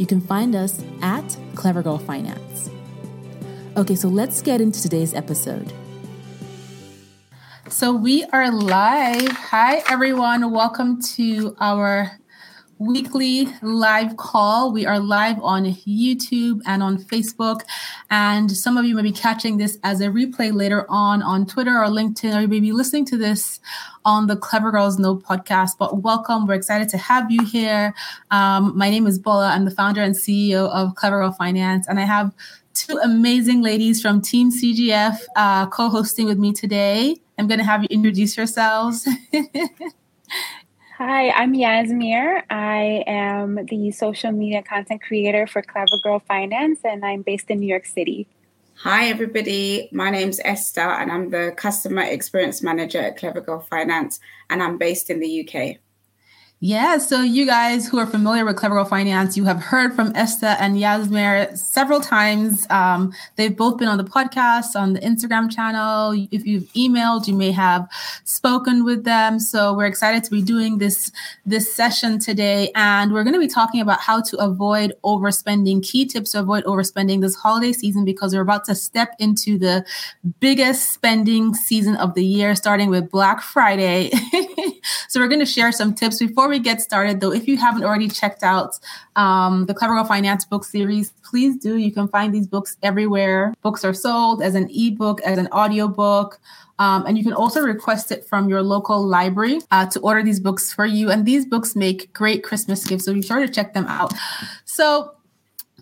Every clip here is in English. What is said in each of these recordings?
you can find us at Clever Girl Finance. Okay, so let's get into today's episode. So we are live. Hi, everyone. Welcome to our weekly live call. We are live on YouTube and on Facebook. And some of you may be catching this as a replay later on on Twitter or LinkedIn, or you may be listening to this on the Clever Girls Know podcast. But welcome. We're excited to have you here. Um, my name is Bola. I'm the founder and CEO of Clever Girl Finance. And I have two amazing ladies from Team CGF uh, co hosting with me today. I'm going to have you introduce yourselves. Hi, I'm Yazmir. I am the social media content creator for Clever Girl Finance, and I'm based in New York City. Hi, everybody. My name's Esther, and I'm the customer experience manager at Clever Girl Finance, and I'm based in the UK. Yeah, so you guys who are familiar with Clever Girl Finance, you have heard from Esther and Yazmir several times. Um, they've both been on the podcast, on the Instagram channel. If you've emailed, you may have spoken with them. So we're excited to be doing this this session today, and we're going to be talking about how to avoid overspending, key tips to avoid overspending this holiday season because we're about to step into the biggest spending season of the year, starting with Black Friday. so we're going to share some tips before we get started, though, if you haven't already checked out um, the Clever Girl Finance book series, please do. You can find these books everywhere. Books are sold as an ebook, as an audiobook. Um, and you can also request it from your local library uh, to order these books for you. And these books make great Christmas gifts. So be sure to check them out. So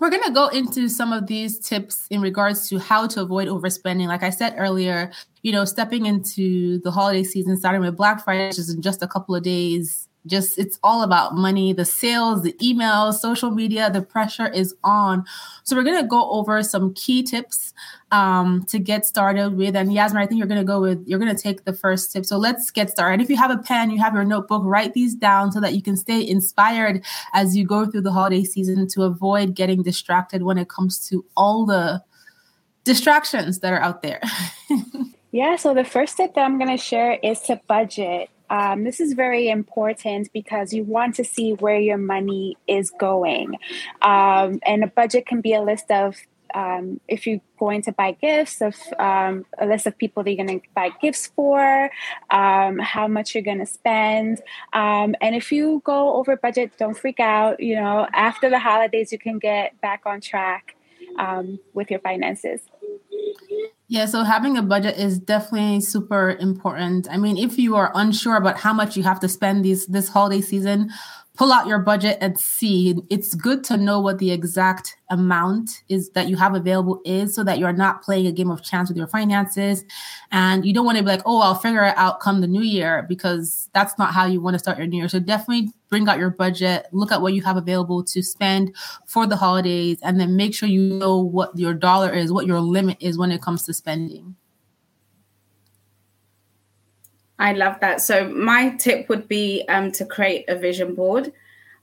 we're going to go into some of these tips in regards to how to avoid overspending. Like I said earlier, you know, stepping into the holiday season, starting with Black Friday, which is in just a couple of days, just it's all about money. The sales the emails social media the pressure is on. So we're going to go over some key tips um, to get started with. And yasmin i think you're going to go with you're going to take the first tip. So let's get started. If you have a pen you have your notebook write these down so that you can stay inspired as you go through the holiday season to avoid getting distracted when it comes to all the distractions that are out there. Yeah so the first tip that i'm going to share is to budget um, this is very important because you want to see where your money is going. Um, and a budget can be a list of um, if you're going to buy gifts, of um, a list of people that you're going to buy gifts for, um, how much you're going to spend, um, and if you go over budget, don't freak out. You know, after the holidays, you can get back on track um, with your finances. Yeah, so having a budget is definitely super important. I mean, if you are unsure about how much you have to spend these this holiday season, pull out your budget and see. It's good to know what the exact amount is that you have available is so that you're not playing a game of chance with your finances. And you don't want to be like, oh, I'll figure it out come the new year because that's not how you want to start your new year. So definitely bring out your budget, look at what you have available to spend for the holidays, and then make sure you know what your dollar is, what your limit is when it comes to spending. I love that. So my tip would be um, to create a vision board.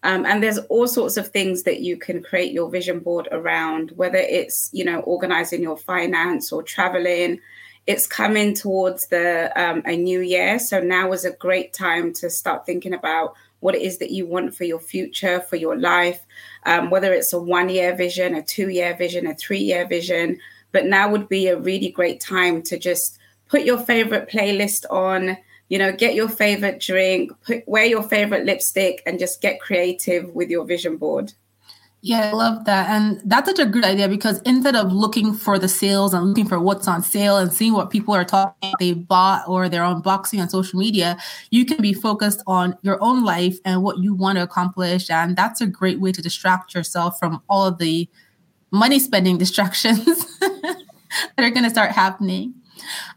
Um, and there's all sorts of things that you can create your vision board around, whether it's, you know, organizing your finance or traveling. It's coming towards the um, a new year. So now is a great time to start thinking about what it is that you want for your future, for your life, um, whether it's a one year vision, a two year vision, a three year vision. But now would be a really great time to just put your favorite playlist on, you know, get your favorite drink, put, wear your favorite lipstick, and just get creative with your vision board. Yeah, I love that. And that's such a good idea because instead of looking for the sales and looking for what's on sale and seeing what people are talking they bought or they're unboxing on social media, you can be focused on your own life and what you want to accomplish. And that's a great way to distract yourself from all of the money spending distractions that are going to start happening.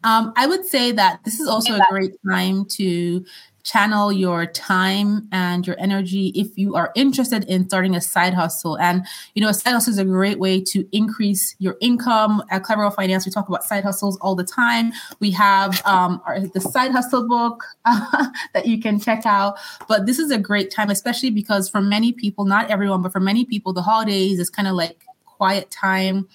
Um, I would say that this is also a great time to channel your time and your energy if you are interested in starting a side hustle. And, you know, a side hustle is a great way to increase your income. At Clever Finance, we talk about side hustles all the time. We have um, our, the side hustle book that you can check out. But this is a great time, especially because for many people, not everyone, but for many people, the holidays is kind of like quiet time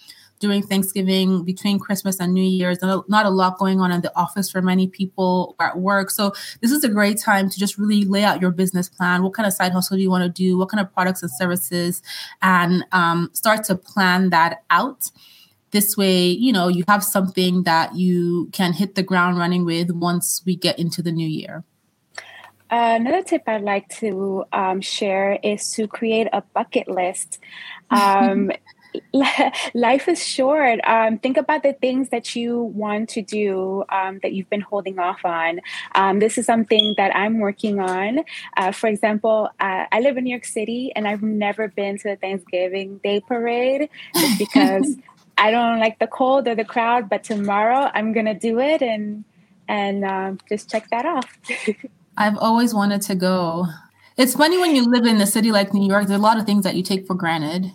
during Thanksgiving, between Christmas and New Year's. And not a lot going on in the office for many people at work. So this is a great time to just really lay out your business plan. What kind of side hustle do you want to do? What kind of products and services? And um, start to plan that out. This way, you know, you have something that you can hit the ground running with once we get into the new year. Another tip I'd like to um, share is to create a bucket list. Um, life is short. Um, think about the things that you want to do um, that you've been holding off on. Um, this is something that I'm working on. Uh, for example, uh, I live in New York City and I've never been to the Thanksgiving Day parade just because I don't like the cold or the crowd. But tomorrow I'm gonna do it and and um, just check that off. I've always wanted to go. It's funny when you live in a city like New York. There's a lot of things that you take for granted.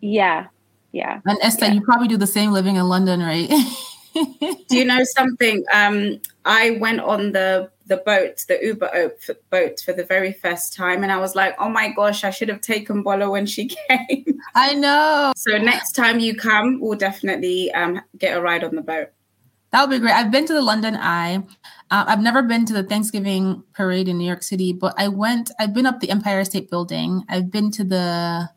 Yeah, yeah. And Esther, yeah. you probably do the same living in London, right? do you know something? Um, I went on the the boat, the Uber boat, for the very first time, and I was like, "Oh my gosh, I should have taken Bola when she came." I know. So next time you come, we'll definitely um, get a ride on the boat. That would be great. I've been to the London Eye. Uh, I've never been to the Thanksgiving parade in New York City, but I went. I've been up the Empire State Building. I've been to the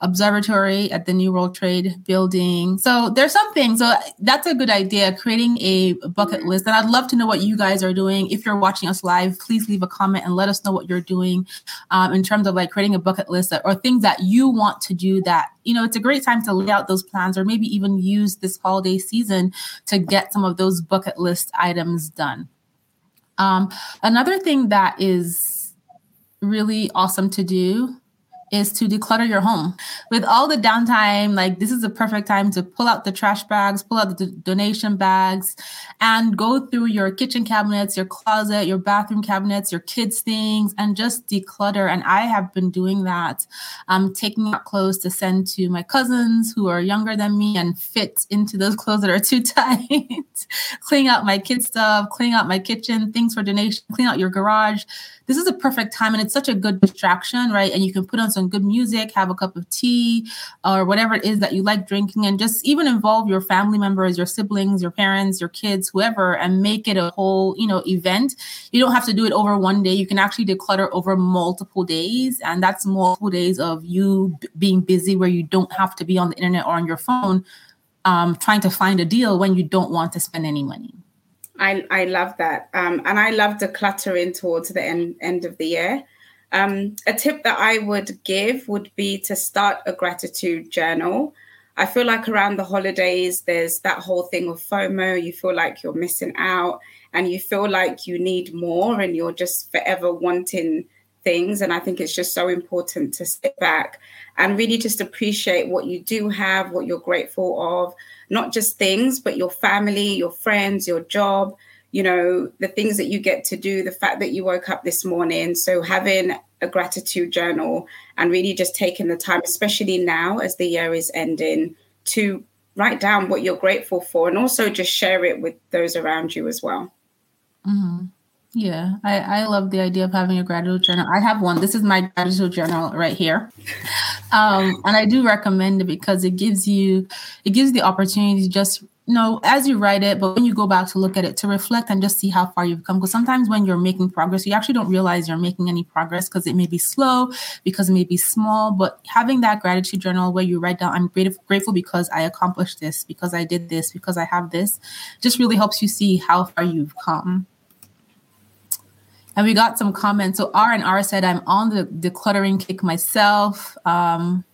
observatory at the New World Trade building. So there's something. So that's a good idea, creating a bucket list. And I'd love to know what you guys are doing. If you're watching us live, please leave a comment and let us know what you're doing um, in terms of like creating a bucket list or things that you want to do that, you know, it's a great time to lay out those plans or maybe even use this holiday season to get some of those bucket list items done. Um, another thing that is really awesome to do is to declutter your home. With all the downtime, like this is a perfect time to pull out the trash bags, pull out the donation bags, and go through your kitchen cabinets, your closet, your bathroom cabinets, your kids' things, and just declutter. And I have been doing that, um, taking out clothes to send to my cousins who are younger than me and fit into those clothes that are too tight, cleaning out my kids' stuff, cleaning out my kitchen, things for donation, clean out your garage this is a perfect time and it's such a good distraction, right? And you can put on some good music, have a cup of tea or whatever it is that you like drinking, and just even involve your family members, your siblings, your parents, your kids, whoever, and make it a whole, you know, event. You don't have to do it over one day. You can actually declutter over multiple days. And that's multiple days of you b- being busy where you don't have to be on the internet or on your phone um, trying to find a deal when you don't want to spend any money. I, I love that. Um, and I love decluttering towards the end, end of the year. Um, a tip that I would give would be to start a gratitude journal. I feel like around the holidays, there's that whole thing of FOMO. You feel like you're missing out and you feel like you need more and you're just forever wanting things. And I think it's just so important to sit back and really just appreciate what you do have, what you're grateful of, not just things, but your family, your friends, your job, you know, the things that you get to do, the fact that you woke up this morning. So having a gratitude journal and really just taking the time, especially now as the year is ending, to write down what you're grateful for and also just share it with those around you as well. Mm-hmm. Yeah, I, I love the idea of having a gratitude journal. I have one. This is my gratitude journal right here. Um, and I do recommend it because it gives you it gives the opportunity to just you know as you write it, but when you go back to look at it, to reflect and just see how far you've come. Because sometimes when you're making progress, you actually don't realize you're making any progress because it may be slow, because it may be small. But having that gratitude journal where you write down, I'm grateful grateful because I accomplished this, because I did this, because I have this, just really helps you see how far you've come. And we got some comments. So R and R said, I'm on the decluttering kick myself. Um,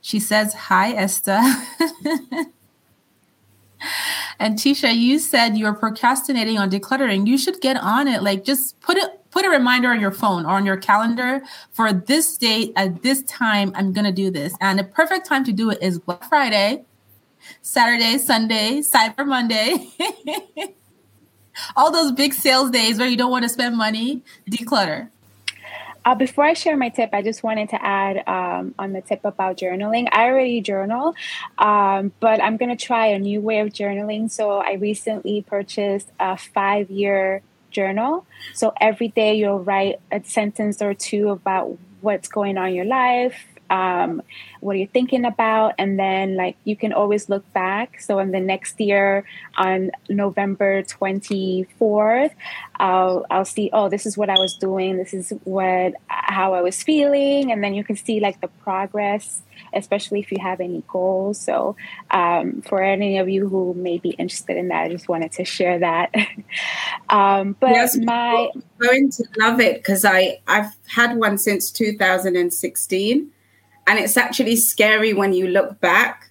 she says, Hi, Esther. and Tisha, you said you are procrastinating on decluttering. You should get on it. Like just put it put a reminder on your phone or on your calendar for this date at this time. I'm gonna do this. And the perfect time to do it is Black Friday, Saturday, Sunday, Cyber Monday. All those big sales days where you don't want to spend money, declutter. Uh, before I share my tip, I just wanted to add um, on the tip about journaling. I already journal, um, but I'm going to try a new way of journaling. So I recently purchased a five year journal. So every day you'll write a sentence or two about what's going on in your life, um, what are you thinking about? And then like you can always look back. So in the next year on november 24th i'll i'll see oh this is what i was doing. This is what how i was feeling. And then you can see like the progress especially if you have any goals. So um, for any of you who may be interested in that i just wanted to share that. Um, but yes, my I'm going to love it because i i've had one since 2016 and it's actually scary when you look back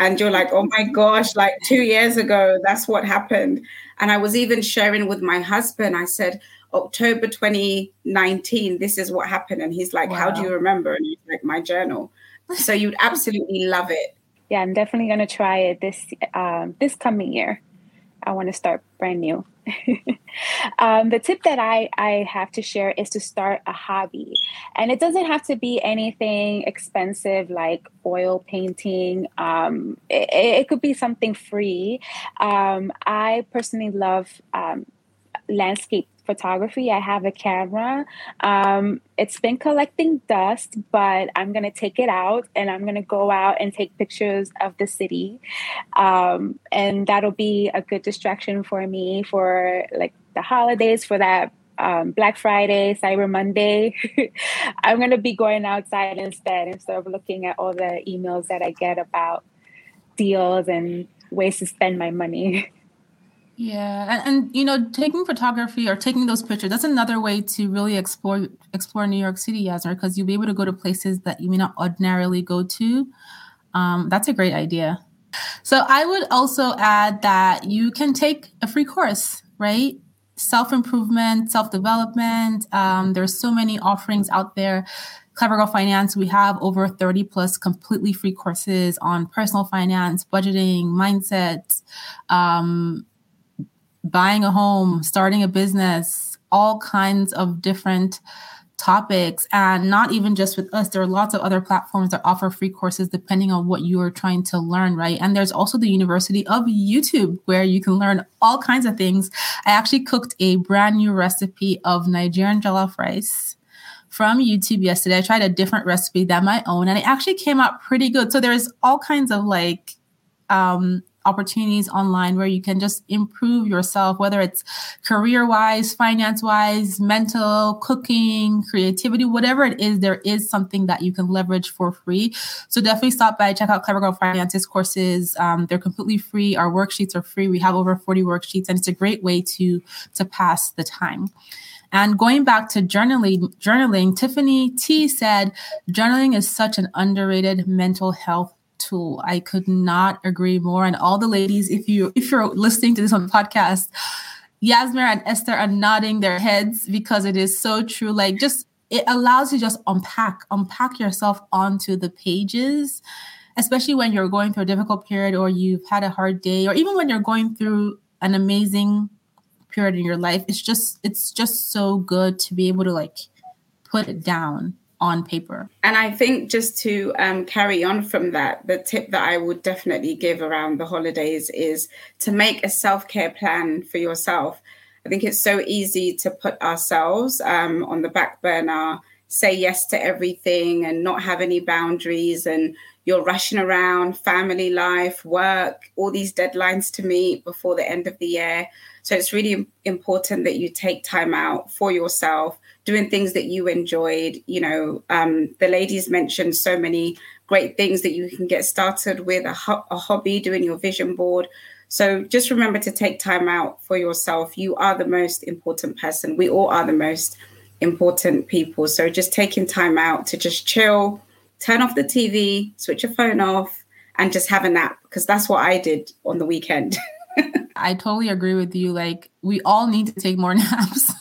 and you're like, oh my gosh, like two years ago, that's what happened. And I was even sharing with my husband, I said, October 2019, this is what happened. And he's like, wow. how do you remember? And he's like, my journal. So you'd absolutely love it. Yeah, I'm definitely going to try it this um, this coming year. I want to start brand new. um, the tip that I, I have to share is to start a hobby. And it doesn't have to be anything expensive like oil painting. Um, it, it, could be something free. Um, I personally love um, landscape photography. I have a camera. Um, it's been collecting dust, but I'm going to take it out and I'm going to go out and take pictures of the city. Um, and that'll be a good distraction for me for like the holidays, for that um, Black Friday, Cyber Monday. I'm going to be going outside instead instead of looking at all the emails that I get about deals and ways to spend my money. Yeah, and, and you know, taking photography or taking those pictures, that's another way to really explore explore New York City, Yazmir, because you'll be able to go to places that you may not ordinarily go to. Um, that's a great idea. So I would also add that you can take a free course, right? Self improvement, self development. Um, there's so many offerings out there. Clever Girl Finance, we have over 30 plus completely free courses on personal finance, budgeting, mindsets, um, buying a home, starting a business, all kinds of different topics. And not even just with us, there are lots of other platforms that offer free courses depending on what you are trying to learn, right? And there's also the University of YouTube where you can learn all kinds of things. I actually cooked a brand new recipe of Nigerian jollof rice from YouTube yesterday. I tried a different recipe than my own and it actually came out pretty good. So there's all kinds of like um opportunities online where you can just improve yourself, whether it's career wise, finance wise, mental, cooking, creativity, whatever it is, there is something that you can leverage for free. So definitely stop by, check out Clever Girl Finance's courses. Um, they're completely free. Our worksheets are free. We have over 40 worksheets, and it's a great way to to pass the time. And going back to journaling, journaling, Tiffany T said, journaling is such an underrated mental health tool. I could not agree more. And all the ladies, if you if you're listening to this on the podcast, Yazmir and Esther are nodding their heads because it is so true. Like just it allows you just unpack, unpack yourself onto the pages, especially when you're going through a difficult period or you've had a hard day, or even when you're going through an amazing period in your life. It's just it's just so good to be able to like put it down on paper. And I think just to um, carry on from that, the tip that I would definitely give around the holidays is to make a self care plan for yourself. I think it's so easy to put ourselves um, on the back burner, say yes to everything, and not have any boundaries. And you're rushing around, family life, work, all these deadlines to meet before the end of the year. So it's really important that you take time out for yourself doing things that you enjoyed. You know, um, the ladies mentioned so many great things that you can get started with a, ho- a hobby, doing your vision board. So just remember to take time out for yourself. You are the most important person. We all are the most important people. So just taking time out to just chill, turn off the TV, switch your phone off, and just have a nap because that's what I did on the weekend. I totally agree with you. Like, we all need to take more naps.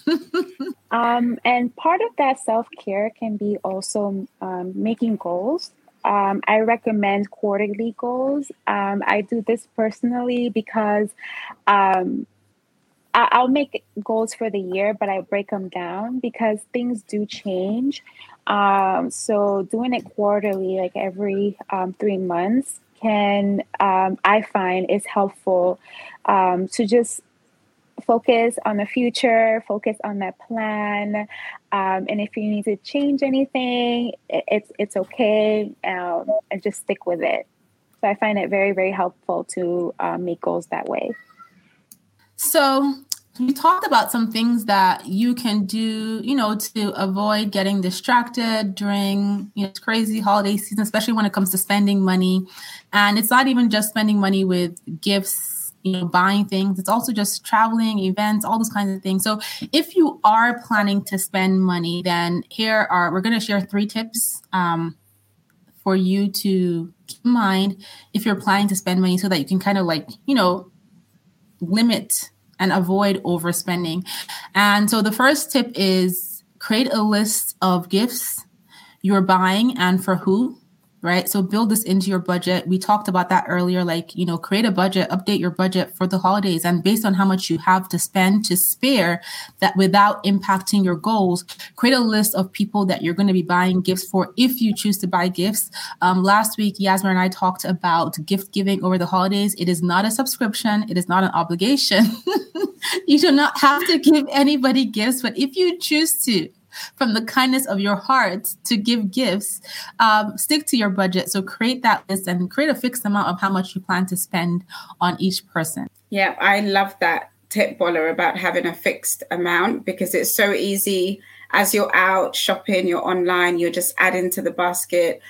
Um, and part of that self care can be also um, making goals. Um, I recommend quarterly goals. Um, I do this personally because um, I- will make goals for the year, but I break them down because things do change. Um, so doing it quarterly, like every three months, can I find is helpful to just focus on the future, focus on that plan, um, and if you need to change anything, it, it's it's okay, um, and just stick with it. So I find it very very helpful to um, make goals that way. So you talked about some things that you can do, you know, to avoid getting distracted during you know crazy holiday season, especially when it comes to spending money. And it's not even just spending money with gifts you know buying things. It's also just traveling events all those kinds of things. So if you are planning to spend money then here are we're going to share three tips um, for you to keep in mind if you're planning to spend money so that you can kind of like you know limit and avoid overspending. And so the first tip is create a list of gifts you're buying and for who right? So build this into your budget. We talked about that earlier, like, you know, create a budget, update your budget for the holidays. And based on how much you have to spend to spare that without impacting your goals, create a list of people that you're going to be buying gifts for if you choose to buy gifts. Um, last week, Yasmin and I talked about gift giving over the holidays. It is not a subscription, it is not an obligation. you do not have to give anybody gifts, but if you choose to, from the kindness of your heart to give gifts, um, stick to your budget. So create that list and create a fixed amount of how much you plan to spend on each person. Yeah, I love that tip, Bola, about having a fixed amount because it's so easy as you're out shopping, you're online, you're just adding to the basket.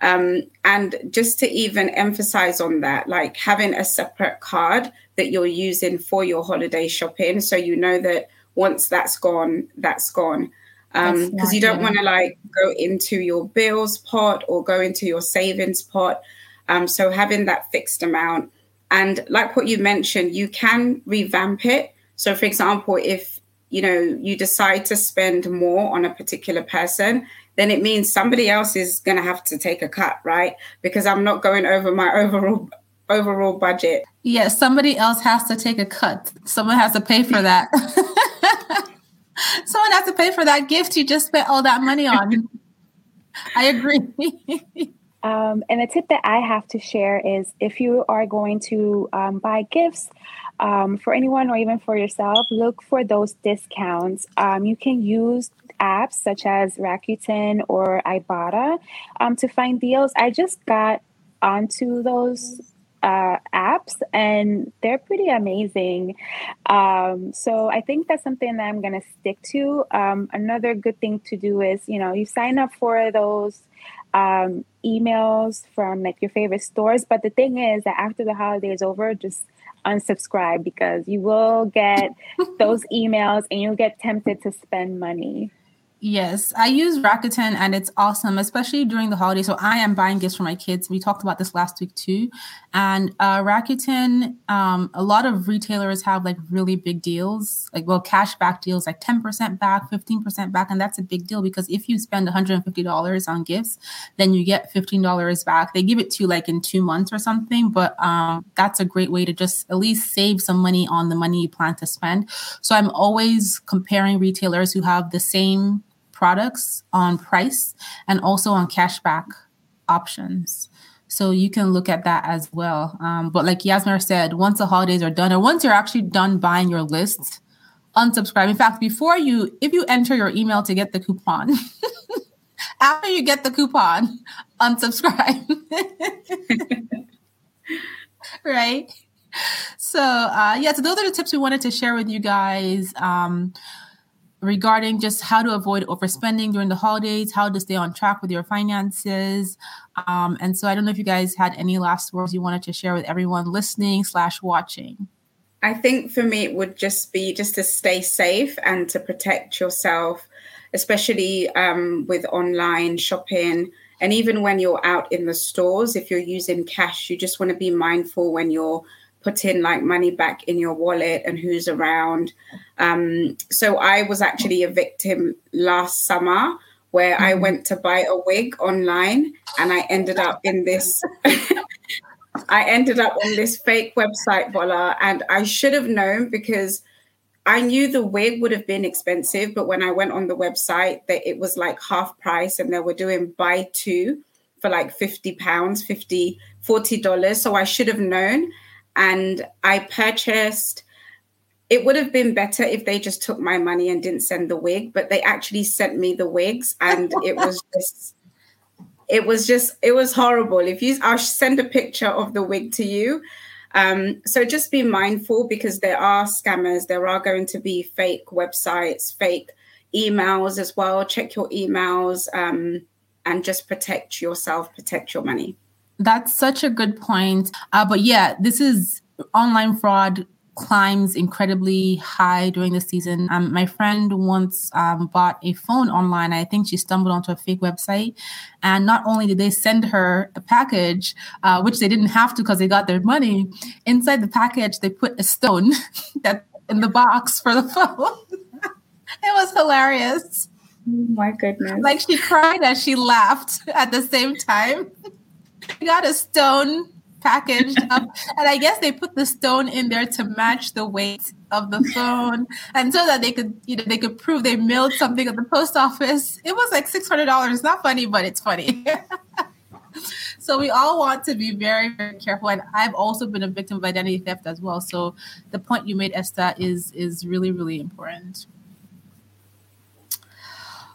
Um, and just to even emphasize on that, like having a separate card that you're using for your holiday shopping. So you know that once that's gone, that's gone because um, you don't want to like go into your bills pot or go into your savings pot. Um, so having that fixed amount, and like what you mentioned, you can revamp it. So, for example, if you know you decide to spend more on a particular person, then it means somebody else is going to have to take a cut, right? Because I'm not going over my overall overall budget. Yes, yeah, somebody else has to take a cut. Someone has to pay for that. Someone has to pay for that gift you just spent all that money on. I agree. um, and the tip that I have to share is if you are going to um, buy gifts um, for anyone or even for yourself, look for those discounts. Um, you can use apps such as Rakuten or Ibotta um, to find deals. I just got onto those uh, apps, and they're pretty amazing. Um, so I think that's something that I'm going to stick to. Um, another good thing to do is, you know, you sign up for those um, emails from like your favorite stores. But the thing is that after the holiday is over, just unsubscribe because you will get those emails and you'll get tempted to spend money. Yes, I use Rakuten and it's awesome, especially during the holidays. So I am buying gifts for my kids. We talked about this last week too. And uh, Rakuten, um, a lot of retailers have like really big deals, like well, cash back deals, like 10% back, 15% back. And that's a big deal because if you spend $150 on gifts, then you get $15 back. They give it to you like in two months or something, but um, that's a great way to just at least save some money on the money you plan to spend. So I'm always comparing retailers who have the same products on price and also on cashback options. So you can look at that as well. Um, but like Yasmin said, once the holidays are done, or once you're actually done buying your list, unsubscribe. In fact, before you, if you enter your email to get the coupon, after you get the coupon, unsubscribe. right? So uh, yeah, so those are the tips we wanted to share with you guys. Um, regarding just how to avoid overspending during the holidays, how to stay on track with your finances. Um, and so I don't know if you guys had any last words you wanted to share with everyone listening slash watching. I think for me, it would just be just to stay safe and to protect yourself, especially um, with online shopping. And even when you're out in the stores, if you're using cash, you just want to be mindful when you're putting like money back in your wallet and who's around. Um, so I was actually a victim last summer where I mm-hmm. went to buy a wig online and I ended up in this I ended up on this fake website, Voila, and I should have known because I knew the wig would have been expensive, but when I went on the website, that it was like half price and they were doing buy two for like 50 pounds, 50, 40 dollars. So I should have known. And I purchased it would have been better if they just took my money and didn't send the wig, but they actually sent me the wigs and it was just it was just it was horrible. If you i'll send a picture of the wig to you. Um, so just be mindful because there are scammers. There are going to be fake websites fake emails as well. Check your emails um, and just protect yourself protect your money that's such a good point uh, but yeah this is online fraud climbs incredibly high during the season. Um, my friend once um, bought a phone online. I think she stumbled onto a fake website. And not only did they send her a package, uh, which they didn't have to because they got their money, inside the package, they put a stone that in the box for the phone. it was hilarious. Oh my goodness. Like she cried as she laughed at the same time. got a stone packaged up. And I guess they put the stone in there to match the weight of the phone and so that they could, you know, they could prove they mailed something at the post office. It was like $600. It's not funny, but it's funny. so we all want to be very, very careful. And I've also been a victim of identity theft as well. So the point you made, Esther, is is really, really important.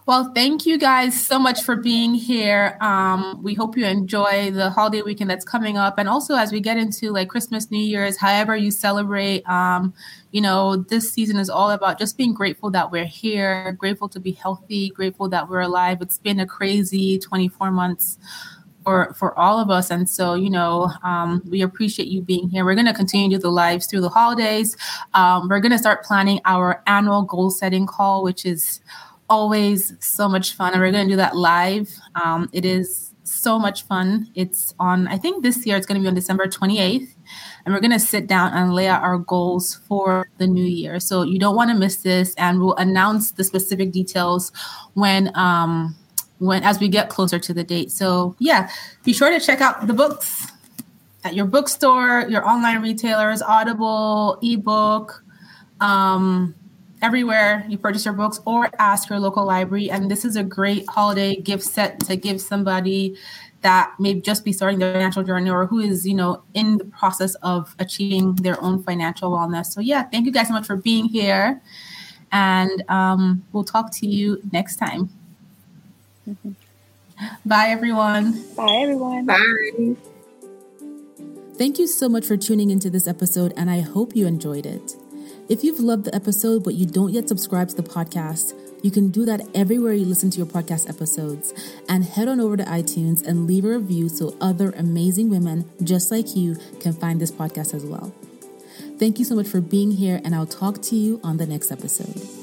Well, thank you guys so much for being here. Um, we hope you enjoy the holiday weekend that's coming up. And also, as we get into like Christmas, New Year's, however you celebrate, um, you know, this season is all about just being grateful that we're here, grateful to be healthy, grateful that we're alive. It's been a crazy 24 months for for all of us and so you know um, we appreciate you being here we're going to continue the lives through the holidays um, we're going to start planning our annual goal setting call which is always so much fun. And we're going to do that live. Um, it is so much fun. It's on, I think this year it's going to be on December 28th. And we're going to sit down and lay out our goals for the new year. So you don't want to miss this. And we'll announce the specific details when, um, when, as we get closer to the date. So yeah, be sure to check out the books at your bookstore, your online retailers, Audible, ebook, um, everywhere you purchase your books or ask your local library. And this is a great holiday gift set to give somebody that may just be starting their financial journey or who is, you know, in the process of achieving their own financial wellness. So yeah, thank you guys so much for being here. And um, we'll talk to you next time. Mm-hmm. Bye, everyone. Bye, everyone. Bye. Thank you so much for tuning into this episode, and I hope you enjoyed it. If you've loved the episode but you don't yet subscribe to the podcast, you can do that everywhere you listen to your podcast episodes. And head on over to iTunes and leave a review so other amazing women just like you can find this podcast as well. Thank you so much for being here, and I'll talk to you on the next episode.